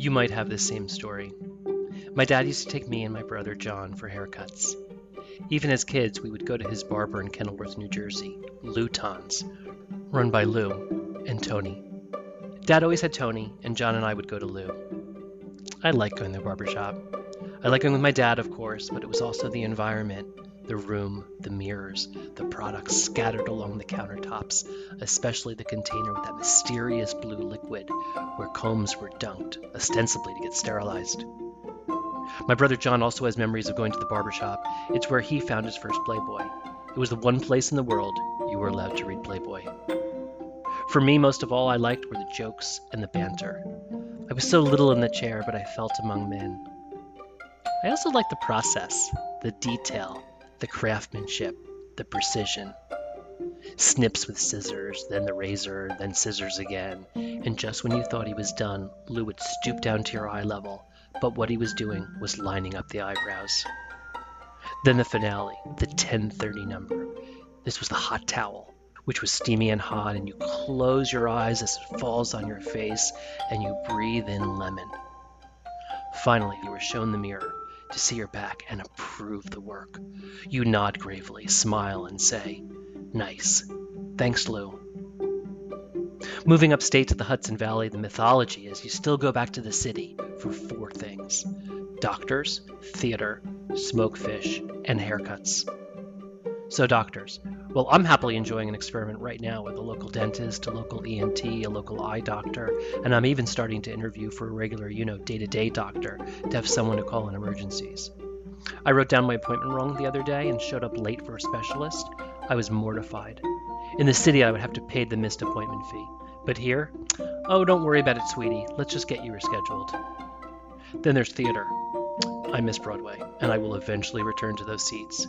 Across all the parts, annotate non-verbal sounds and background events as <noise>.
You might have the same story. My dad used to take me and my brother John for haircuts. Even as kids, we would go to his barber in Kenilworth, New Jersey, Lou Tons, run by Lou and Tony. Dad always had Tony, and John and I would go to Lou. I like going to the barber shop. I like going with my dad, of course, but it was also the environment, the room, the mirrors, the products scattered along the countertops, especially the container with that mysterious blue liquid where combs were dunked, ostensibly to get sterilized. My brother John also has memories of going to the barber shop. It's where he found his first Playboy. It was the one place in the world you were allowed to read Playboy. For me, most of all, I liked were the jokes and the banter. I was so little in the chair, but I felt among men. I also liked the process, the detail, the craftsmanship, the precision. Snips with scissors, then the razor, then scissors again, and just when you thought he was done, Lou would stoop down to your eye level, but what he was doing was lining up the eyebrows. Then the finale, the 10:30 number. This was the hot towel, which was steamy and hot, and you close your eyes as it falls on your face, and you breathe in lemon. Finally, you were shown the mirror to see your back and approve the work. You nod gravely, smile, and say, Nice. Thanks, Lou. Moving upstate to the Hudson Valley, the mythology is you still go back to the city for four things doctors, theater, smokefish, and haircuts. So, doctors. Well, I'm happily enjoying an experiment right now with a local dentist, a local ENT, a local eye doctor, and I'm even starting to interview for a regular, you know, day to day doctor to have someone to call in emergencies. I wrote down my appointment wrong the other day and showed up late for a specialist. I was mortified. In the city, I would have to pay the missed appointment fee. But here, oh, don't worry about it, sweetie. Let's just get you rescheduled. Then there's theater. I miss Broadway, and I will eventually return to those seats.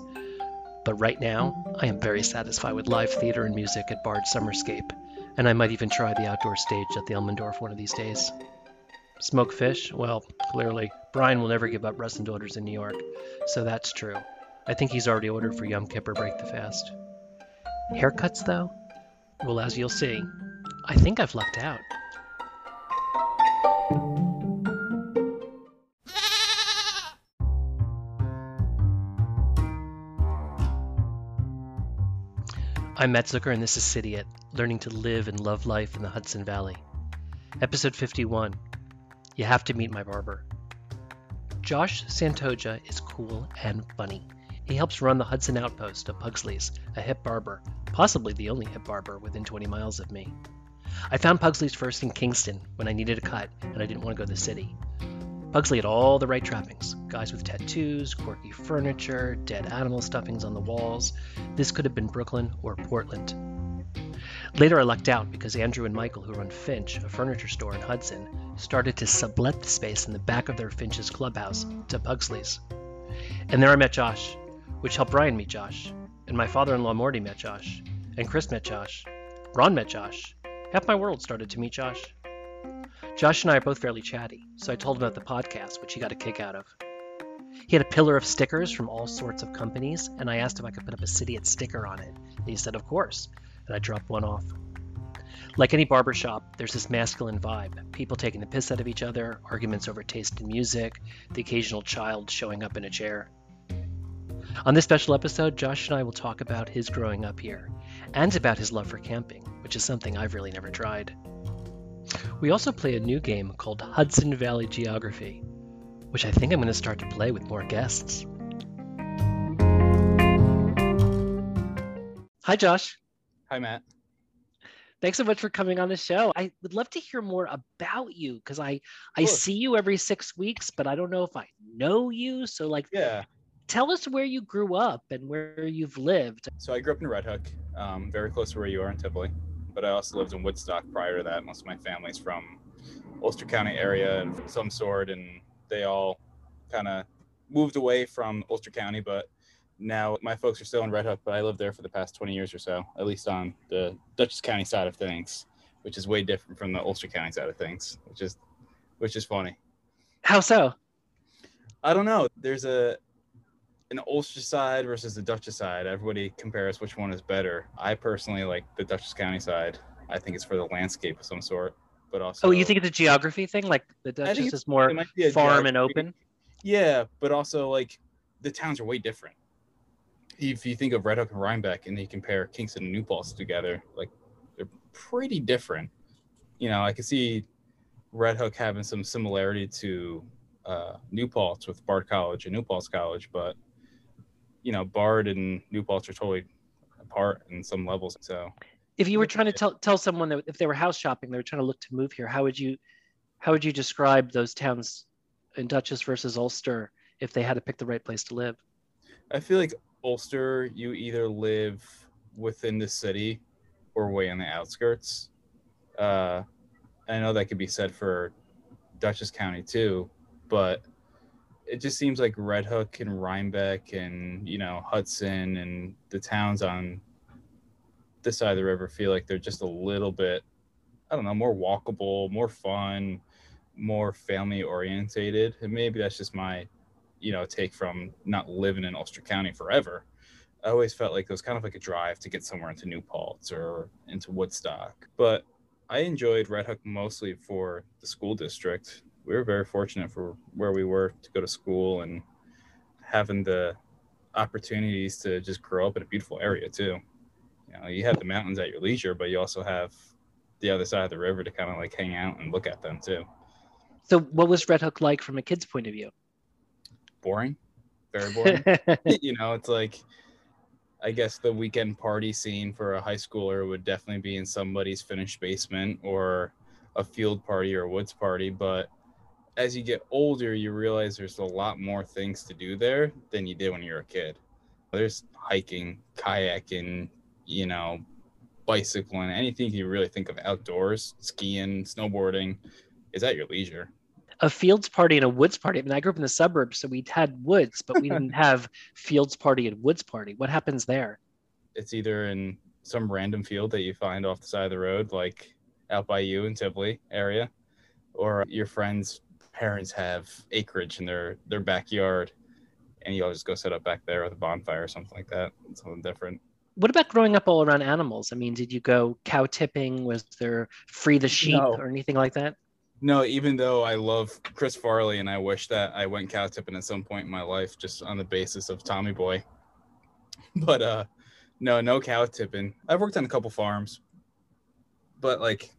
But right now, I am very satisfied with live theater and music at Bard Summerscape, and I might even try the outdoor stage at the Elmendorf one of these days. Smoke fish? Well, clearly, Brian will never give up Russ and Daughters in New York, so that's true. I think he's already ordered for Yom Kippur Break the Fast. Haircuts, though? Well, as you'll see, I think I've lucked out. I'm Matt Zucker, and this is Cidiot, learning to live and love life in the Hudson Valley. Episode 51 You Have to Meet My Barber. Josh Santonja is cool and funny. He helps run the Hudson Outpost of Pugsley's, a hip barber, possibly the only hip barber within 20 miles of me. I found Pugsley's first in Kingston when I needed a cut and I didn't want to go to the city. Pugsley had all the right trappings guys with tattoos, quirky furniture, dead animal stuffings on the walls. This could have been Brooklyn or Portland. Later, I lucked out because Andrew and Michael, who run Finch, a furniture store in Hudson, started to sublet the space in the back of their Finch's clubhouse to Pugsley's. And there I met Josh, which helped Brian meet Josh, and my father in law Morty met Josh, and Chris met Josh, Ron met Josh. Half my world started to meet Josh. Josh and I are both fairly chatty, so I told him about the podcast, which he got a kick out of. He had a pillar of stickers from all sorts of companies, and I asked him if I could put up a Cidiot sticker on it. And he said, of course, and I dropped one off. Like any barbershop, there's this masculine vibe people taking the piss out of each other, arguments over taste in music, the occasional child showing up in a chair. On this special episode, Josh and I will talk about his growing up here, and about his love for camping, which is something I've really never tried. We also play a new game called Hudson Valley Geography, which I think I'm going to start to play with more guests. Hi, Josh. Hi, Matt. Thanks so much for coming on the show. I would love to hear more about you because I I see you every six weeks, but I don't know if I know you. So, like, Yeah. tell us where you grew up and where you've lived. So I grew up in Red Hook, um, very close to where you are in Tivoli. But I also lived in Woodstock prior to that. Most of my family's from Ulster County area of some sort, and they all kind of moved away from Ulster County. But now my folks are still in Red Hook, but I lived there for the past 20 years or so, at least on the Dutchess County side of things, which is way different from the Ulster County side of things, which is which is funny. How so? I don't know. There's a an Ulster side versus the Dutchess side. Everybody compares which one is better. I personally like the Dutchess County side. I think it's for the landscape of some sort. but also. Oh, you think it's a geography thing? Like the Dutchess is more it might be a farm and open? Yeah, but also like the towns are way different. If you think of Red Hook and Rhinebeck and you compare Kingston and New Paltz together, like they're pretty different. You know, I can see Red Hook having some similarity to uh, New Paltz with Bard College and New Paltz College, but you know, Bard and New are totally apart in some levels. So If you were trying to tell tell someone that if they were house shopping, they were trying to look to move here, how would you how would you describe those towns in Dutchess versus Ulster if they had to pick the right place to live? I feel like Ulster, you either live within the city or way on the outskirts. Uh, I know that could be said for Dutchess County too, but it just seems like Red Hook and Rhinebeck and you know Hudson and the towns on this side of the river feel like they're just a little bit, I don't know, more walkable, more fun, more family orientated, and maybe that's just my you know take from not living in Ulster County forever. I always felt like it was kind of like a drive to get somewhere into New Paltz or into Woodstock. But I enjoyed Red Hook mostly for the school district. We were very fortunate for where we were to go to school and having the opportunities to just grow up in a beautiful area too. You know, you have the mountains at your leisure, but you also have the other side of the river to kind of like hang out and look at them too. So what was Red Hook like from a kid's point of view? Boring, very <laughs> boring. <laughs> you know, it's like I guess the weekend party scene for a high schooler would definitely be in somebody's finished basement or a field party or a woods party. But as you get older, you realize there's a lot more things to do there than you did when you were a kid. There's hiking, kayaking, you know, bicycling, anything you really think of outdoors, skiing, snowboarding is at your leisure. a fields party and a woods party. I mean, I grew up in the suburbs, so we had woods, but we didn't <laughs> have fields party and woods party. What happens there? it's either in some random field that you find off the side of the road, like out by you in Tivoli area, or your friends' parents have acreage in their their backyard, and you all just go set up back there with a bonfire or something like that. Something different. What about growing up all around animals? I mean, did you go cow tipping? Was there free the sheep No. or anything like that? No, even though I love Chris Farley and I wish that I went cow tipping at some point in my life just on the basis of Tommy Boy. <laughs> But uh no, no cow tipping. I've worked on a couple farms. But like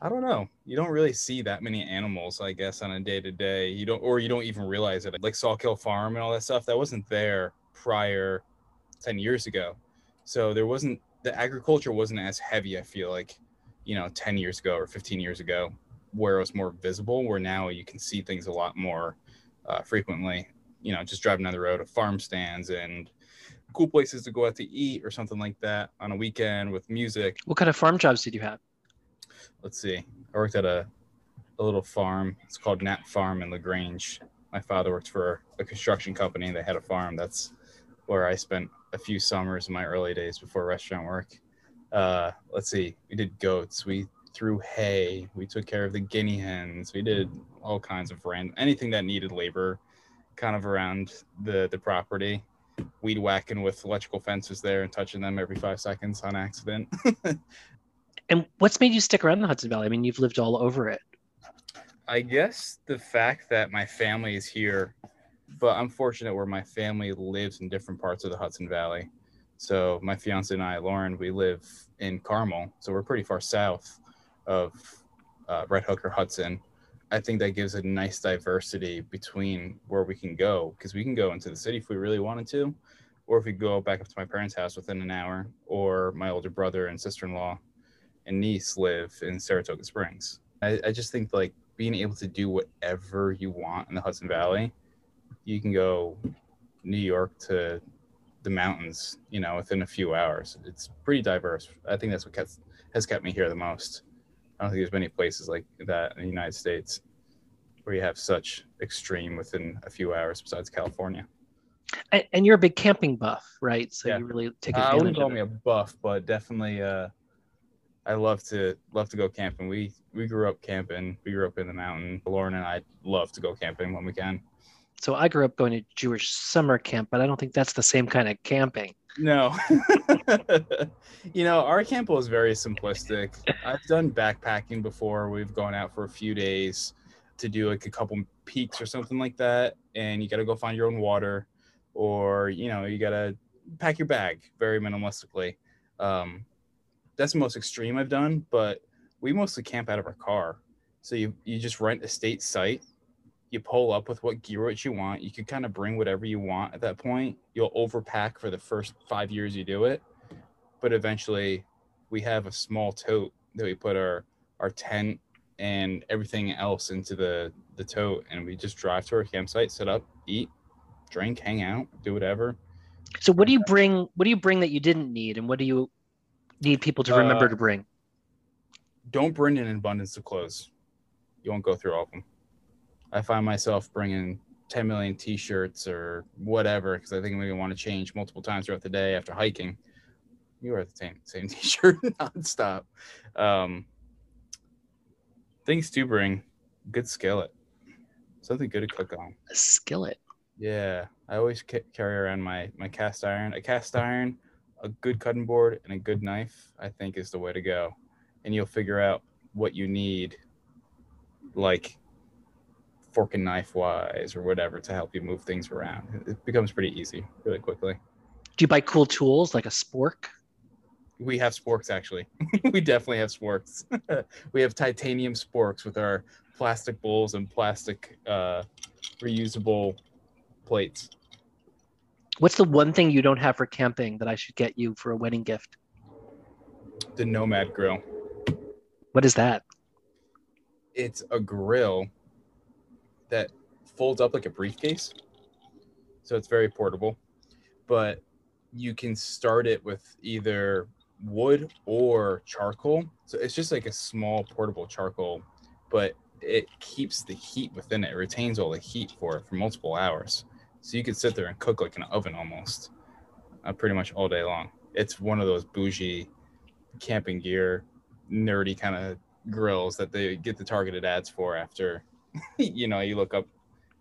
I don't know. You don't really see that many animals, I guess, on a day to day. You don't or you don't even realize it. Like Sawkill Farm and all that stuff, that wasn't there prior 10 years ago. So there wasn't the agriculture wasn't as heavy, I feel like, you know, 10 years ago or 15 years ago where it was more visible, where now you can see things a lot more uh, frequently. You know, just driving down the road of farm stands and cool places to go out to eat or something like that on a weekend with music. What kind of farm jobs did you have? Let's see. I worked at a, a little farm. It's called Nat Farm in Lagrange. My father worked for a construction company. They had a farm. That's where I spent a few summers in my early days before restaurant work. Uh, let's see. We did goats. We threw hay. We took care of the guinea hens. We did all kinds of random anything that needed labor, kind of around the the property. Weed whacking with electrical fences there and touching them every five seconds on accident. <laughs> And what's made you stick around the Hudson Valley? I mean, you've lived all over it. I guess the fact that my family is here, but I'm fortunate where my family lives in different parts of the Hudson Valley. So my fiance and I, Lauren, we live in Carmel, so we're pretty far south of uh, Red Hook or Hudson. I think that gives a nice diversity between where we can go because we can go into the city if we really wanted to, or if we go back up to my parents' house within an hour, or my older brother and sister-in-law and niece live in Saratoga Springs. I, I just think like being able to do whatever you want in the Hudson Valley, you can go New York to the mountains, you know, within a few hours. It's pretty diverse. I think that's what kept, has kept me here the most. I don't think there's many places like that in the United States where you have such extreme within a few hours besides California. And, and you're a big camping buff, right? So Yeah. you really take Uh, I advantage wouldn't call me a buff, but definitely uh I love to love to go camping. We we grew up camping. We grew up in the mountain. Lauren and I love to go camping when we can. So I grew up going to Jewish summer camp, but I don't think that's the same kind of camping. No. <laughs> you know, our camp was very simplistic. I've done backpacking before. We've gone out for a few days to do like a couple peaks or something like that. And you got to go find your own water or, you know, you got to pack your bag very minimalistically. Um, that's the most extreme I've done, but we mostly camp out of our car. So you, you just rent a state site you pull up with what gear what you want. You can kind of bring whatever you want at that point. You'll overpack for the first five years you do it, but eventually, we have a small tote that we put our our tent and everything else into the the tote, and we just drive to our campsite, set up, eat, drink, hang out, do whatever. So, what do you bring? What do you bring that you didn't need, and what do you need people to remember uh, to bring? Don't bring an abundance of clothes. You won't go through all of them. I find myself bringing 10 million t-shirts or whatever because I think I'm going to want to change multiple times throughout the day after hiking. You wear the same same <laughs> t-shirt nonstop. Um, things to bring good skillet, something good to cook on. A skillet. Yeah, I always ca- carry around my my cast iron. A cast iron, a good cutting board, and a good knife. I think is the way to go, and you'll figure out what you need, like fork and knife wise or whatever to help you move things around. It becomes pretty easy really quickly. Do you buy cool tools like a spork? We have sporks actually. <laughs> we definitely have sporks. <laughs> we have titanium sporks with our plastic bowls and plastic uh, reusable plates. What's the one thing you don't have for camping that I should get you for a wedding gift? The Nomad Grill. What is that? It's a grill that folds up like a briefcase. So it's very portable. But you can start it with either wood or charcoal. So it's just like a small portable charcoal, but it keeps the heat within it. It retains all the heat for for multiple hours. So you can sit there and cook like an oven almost, uh, pretty much all day long. It's one of those bougie camping gear, nerdy kind of grills that they get the targeted ads for after <laughs> you know, you look up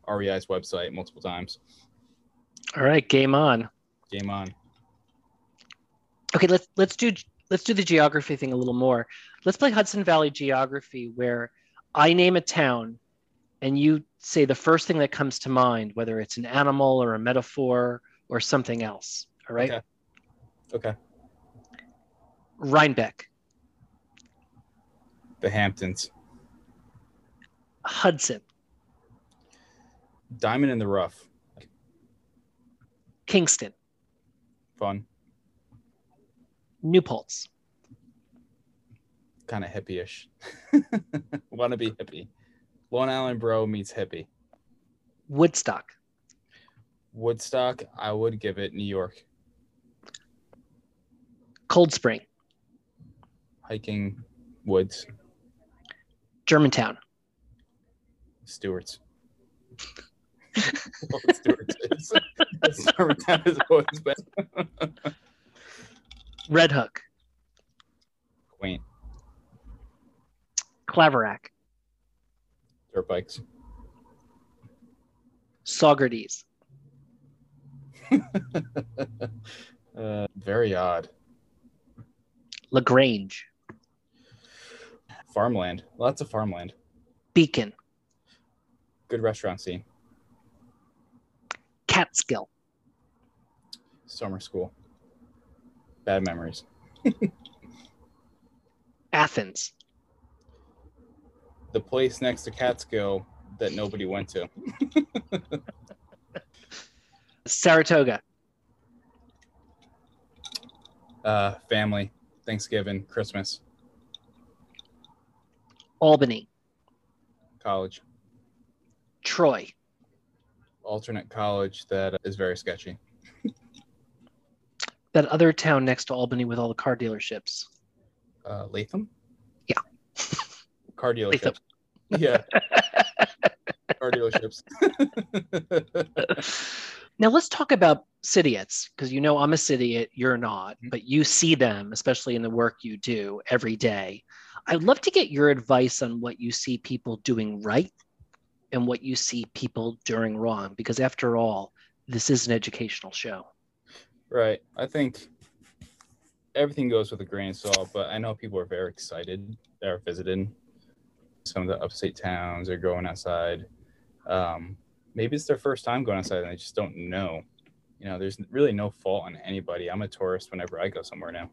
REI's website multiple times. All right, game on. Game on. Okay, let's let's do let's do the geography thing a little more. Let's play Hudson Valley geography where I name a town and you say the first thing that comes to mind, whether it's an animal or a metaphor or something else. All right? Okay. Okay. Rhinebeck. The Hamptons. Hudson. Diamond in the rough. Kingston. Fun. New Paltz. Kind of hippie-ish. <laughs> Want to be hippie. Long Island bro meets hippie. Woodstock. Woodstock, I would give it New York. Cold Spring. Hiking woods. Germantown. Stewart's. <laughs> Stewart's is. <laughs> Germantown has always been. Red Hook. Quaint. Claverack. Dirt bikes. Saugerties. uh, very odd. LaGrange. Farmland. Lots of farmland. Beacon good restaurant scene. Catskill. Summer school. Bad memories. <laughs> Athens. The place next to Catskill that nobody went to. Saratoga. Uh, family, Thanksgiving, Christmas. Albany. College. Troy. Alternate college that is very sketchy. <laughs> that other town next to Albany with all the car dealerships. Uh, Latham? Yeah. Car dealerships. Yeah. <laughs> car dealerships. <laughs> now let's talk about cityites because you know I'm a cityite, you're not, mm-hmm. but you see them, especially in the work you do every day. I'd love to get your advice on what you see people doing right and what you see people doing wrong because after all this is an educational show Right. I think everything goes with a grain of salt, but I know people are very excited that are visiting some of the upstate towns or going outside. Um, maybe it's their first time going outside and they just don't know. You know, there's really no fault on anybody. I'm a tourist whenever I go somewhere now.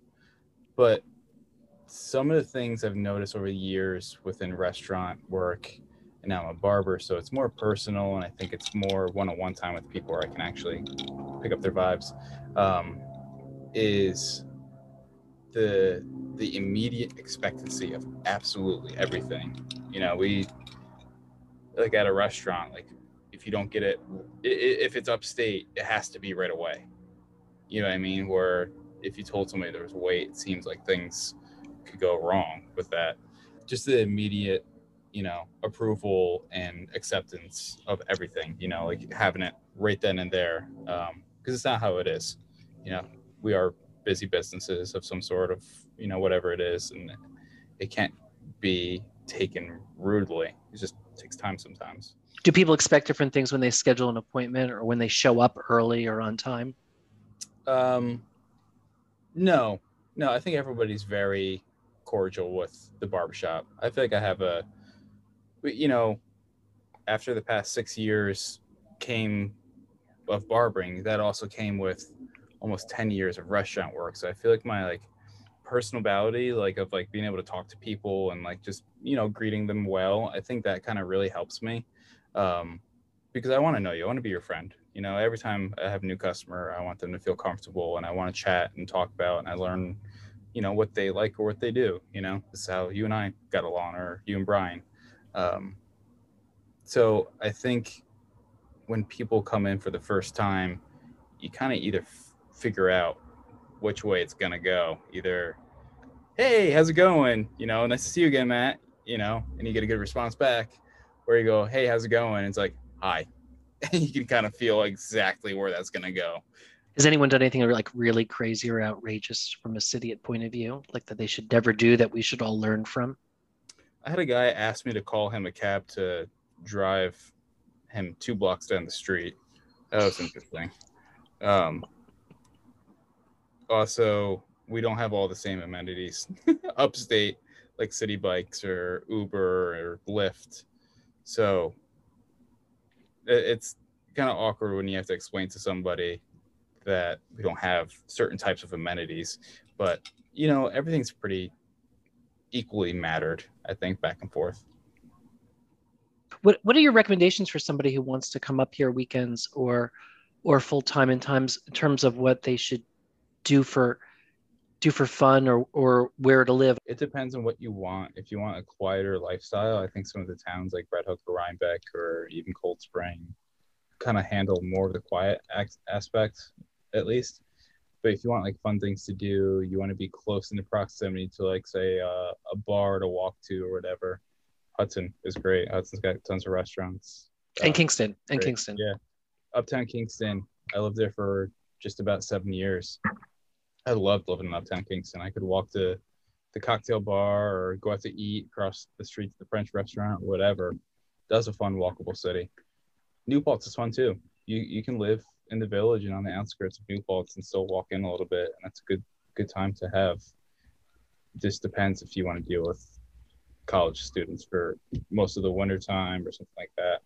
But some of the things I've noticed over the years within restaurant work, and now I'm a barber, so it's more personal, and I think it's more one-on-one time with people where I can actually pick up their vibes. Um, is the the immediate expectancy of absolutely everything. You know, we like at a restaurant, like if you don't get it, if it's upstate, it has to be right away. You know what I mean? Where if you told somebody there was wait, it seems like things could go wrong with that. Just the immediate, you know, approval and acceptance of everything. You know, like having it right then and there, because um, it's not how it is. You know, we are busy businesses of some sort of you know whatever it is and it can't be taken rudely. It just takes time sometimes. Do people expect different things when they schedule an appointment or when they show up early or on time? Um no. No i think everybody's very cordial with the barbershop. I feel like i have a you know after the past six years came of barbering that also came with almost 10 years of restaurant work. So i feel like my like personality like of like being able to talk to people and like just you know greeting them well i think that kind of really helps me um, because i want to know you i want to be your friend you know? Every time i have a new customer i want them to feel comfortable and i want to chat and talk about and i learn you know what they like or what they do you know? This is how you and i got along or you and brian um, so i think when people come in for the first time you kind of either figure out which way it's gonna go. Either, hey, how's it going? You know, nice to see you again, Matt. You know, and you get a good response back. Where you go, hey, how's it going? And it's like, hi. <laughs> you can kind of feel exactly where that's gonna go. Has anyone done anything like really crazy or outrageous from a city point of view, like that they should never do that we should all learn from? I had a guy ask me to call him a cab to drive him two blocks down the street. That was interesting. Um, also we don't have all the same amenities. <laughs> Upstate like city bikes or uber or lyft. So it's kind of awkward when you have to explain to somebody that we don't have certain types of amenities. But you know everything's pretty equally mattered i think back and forth. What what are your recommendations for somebody who wants to come up here weekends or or full time in times in terms of what they should do for do for fun or or where to live? It depends on what you want. If you want a quieter lifestyle, I think some of the towns like Red Hook or Rhinebeck or even Cold Spring kind of handle more of the quiet aspect, at least. But if you want like fun things to do, you want to be close in the proximity to like say uh, a bar to walk to or whatever. Hudson is great. Hudson's got tons of restaurants. And uh, Kingston. And Kingston. Yeah. Uptown Kingston. I lived there for just about seven years. I loved living in Uptown Kingston. I could walk to the cocktail bar or go out to eat across the street to the French restaurant, whatever. That's a fun, walkable city. New Paltz is fun too. You you can live in the village and on the outskirts of New Paltz and still walk in a little bit, and that's a good good time to have. Just depends if you want to deal with college students for most of the winter time or something like that.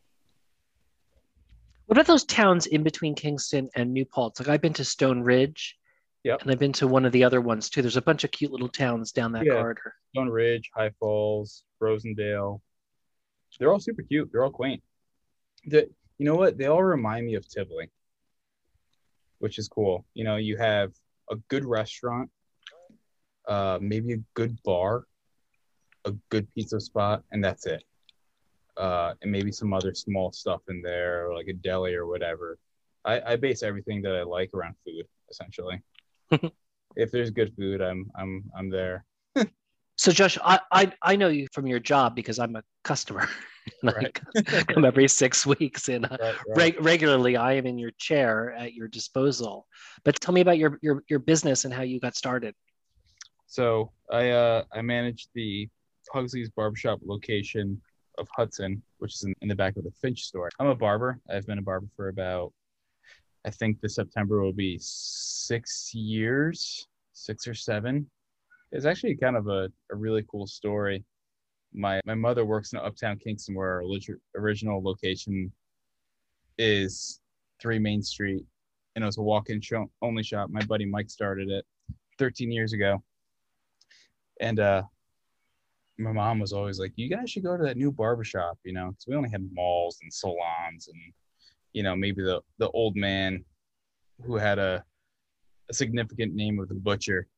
What about those towns in between Kingston and New Paltz? Like I've been to Stone Ridge Yep. And I've been to one of the other ones too. There's a bunch of cute little towns down that yeah. corridor. Stone Ridge, High Falls, Rosendale. They're all super cute. They're all quaint. The, you know what? They all remind me of Tivoli, which is cool. You know, you have a good restaurant, uh, maybe a good bar, a good pizza spot, and that's it. Uh, and maybe some other small stuff in there, like a deli or whatever. I, I base everything that I like around food, essentially. <laughs> if there's good food, I'm I'm I'm there. so Josh, I, I I know you from your job because I'm a customer. <laughs> like come every six weeks and uh, right, right. Reg- regularly I am in your chair at your disposal. But tell me about your your your business and how you got started. So I uh I manage the Pugsley's barbershop location of Hudson, which is in, in the back of the Finch store. I'm a barber. I've been a barber for about I think the September will be six years, six or seven. It's actually kind of a, a really cool story. My my mother works in Uptown Kingston, where our original location is Three Main Street, and it was a walk-in show, only shop. My buddy Mike started it 13 years ago, and uh, my mom was always like, "You guys should go to that new barbershop," you know, because we only had malls and salons, and you know, maybe the the old man who had a a significant name of the butcher,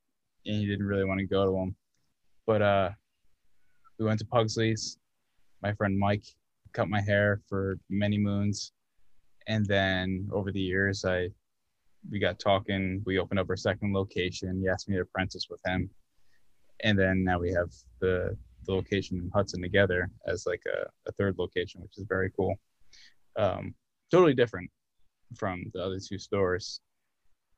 and he didn't really want to go to him. But uh, we went to Pugsley's. My friend Mike cut my hair for many moons, and then over the years, I we got talking. We opened up our second location. He asked me to apprentice with him, and then now we have the the location in Hudson together as like a, a third location, which is very cool. Um, totally different from the other two stores.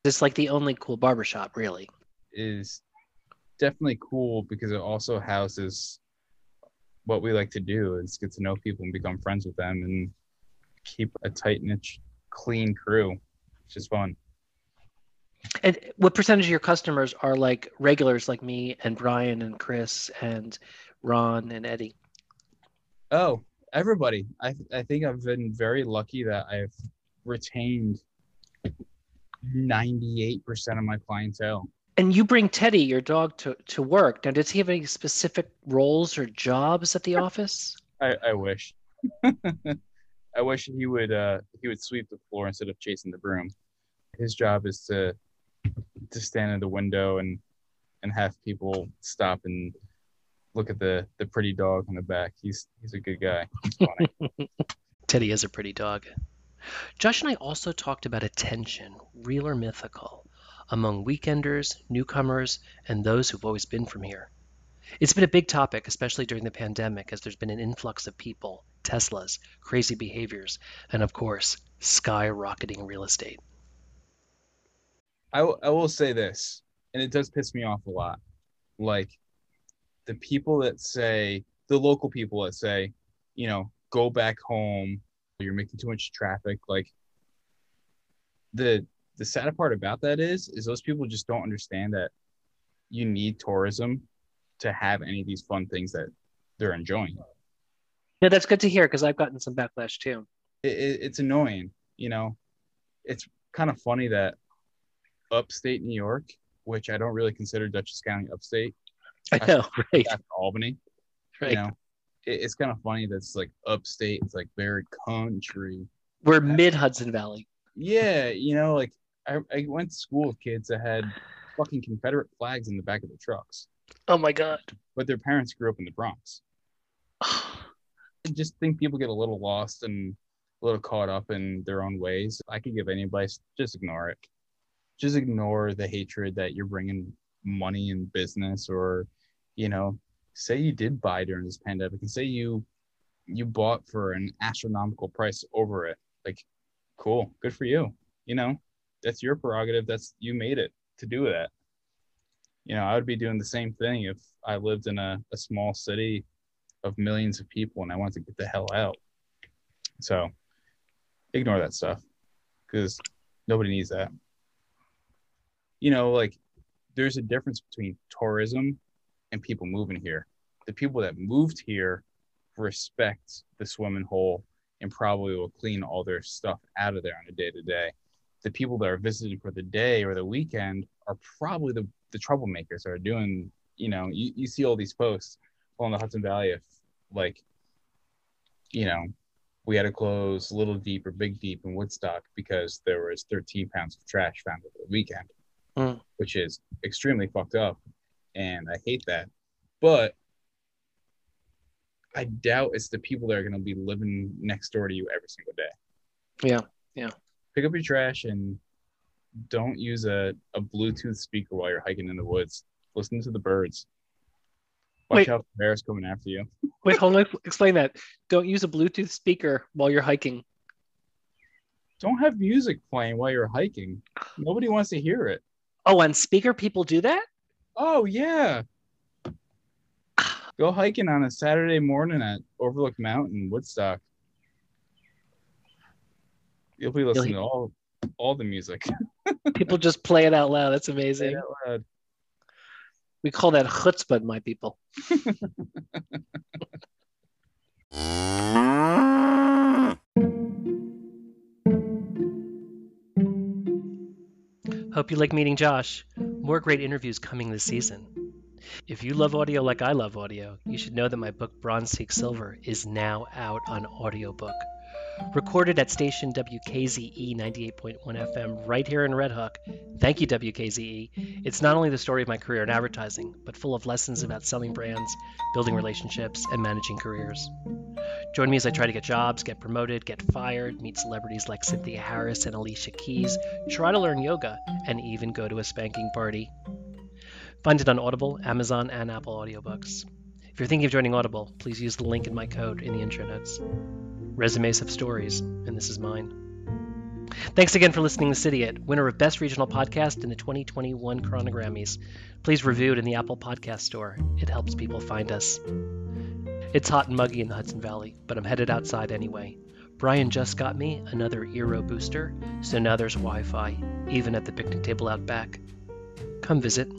It's like the only cool barbershop, really. Is definitely cool because it also houses what we like to do is get to know people and become friends with them and keep a tight knit clean crew which is fun and what percentage of your customers are like regulars like me and brian and chris and ron and eddie oh everybody i, I think i've been very lucky that i've retained 98% of my clientele and you bring Teddy, your dog, to, to work. Now, does he have any specific roles or jobs at the office? <laughs> I, I wish. <laughs> I wish he would uh, he would sweep the floor instead of chasing the broom. His job is to to stand in the window and and have people stop and look at the the pretty dog on the back. He's he's a good guy. <laughs> Teddy is a pretty dog. Josh and I also talked about attention, real or mythical among weekenders, newcomers, and those who've always been from here. It's been a big topic, especially during the pandemic, as there's been an influx of people, Teslas, crazy behaviors, and of course, skyrocketing real estate. I, w- I will say this, and it does piss me off a lot. Like the people that say, the local people that say, you know, go back home, you're making too much traffic. Like the the sad part about that is is those people just don't understand that you need tourism to have any of these fun things that they're enjoying yeah that's good to hear because i've gotten some backlash too it, it, it's annoying you know it's kind of funny that upstate new york which i don't really consider dutchess county upstate i know right albany right you know it, it's kind of funny that's like upstate it's like very country we're mid hudson valley yeah you know like I, I went to school with kids that had fucking Confederate flags in the back of their trucks. Oh my god! But their parents grew up in the Bronx. <sighs> I just think people get a little lost and a little caught up in their own ways. I could give any advice: just ignore it. Just ignore the hatred that you're bringing money and business, or you know, say you did buy during this pandemic, and say you you bought for an astronomical price over it. Like, cool, good for you. You know, that's your prerogative. That's you made it to do that. You know, I would be doing the same thing if I lived in a, a small city of millions of people and I wanted to get the hell out. So ignore that stuff because nobody needs that. You know, like there's a difference between tourism and people moving here. The people that moved here respect the swimming hole and probably will clean all their stuff out of there on a day to day the people that are visiting for the day or the weekend are probably the, the troublemakers that are doing, you know, you, you see all these posts along the Hudson Valley of like, you know, we had to close Little Deep or Big Deep in Woodstock because there was 13 pounds of trash found over the weekend, mm. Which is extremely fucked up. And I hate that. But I doubt it's the people that are going to be living next door to you every single day. Yeah. Yeah pick up your trash and don't use a, a Bluetooth speaker while you're hiking in the woods. Listen to the birds. Watch wait, out for bears coming after you. <laughs> wait, hold on. Explain that. Don't use a Bluetooth speaker while you're hiking. Don't have music playing while you're hiking. Nobody wants to hear it. Oh, and speaker people do that? Oh, yeah. <sighs> Go hiking on a Saturday morning at Overlook Mountain, Woodstock. You'll be listening You'll, to all all the music. <laughs> People just play it out loud. That's amazing. loud. We call that chutzpah, my people. <laughs> Hope you like meeting Josh. More great interviews coming this season. If you love audio like I love audio, you should know that my book Bronze Seek Silver is now out on audiobook. Recorded at station WKZE 98.1 FM right here in Red Hook. Thank you, WKZE. It's not only the story of my career in advertising, but full of lessons about selling brands, building relationships, and managing careers. Join me as I try to get jobs, get promoted, get fired, meet celebrities like Cynthia Harris and Alicia Keys, try to learn yoga, and even go to a spanking party. Find it on Audible, Amazon, and Apple Audiobooks. If you're thinking of joining Audible, please use the link in my code in the intro notes. Resumes have stories, and this is mine. Thanks again for listening to Cidiot, winner of Best Regional Podcast in the 2021 Chronogrammys. Please review it in the Apple Podcast Store. It helps people find us. It's hot and muggy in the Hudson Valley, but I'm headed outside anyway. Brian just got me another Eero booster, so now there's Wi Fi, even at the picnic table out back. Come visit.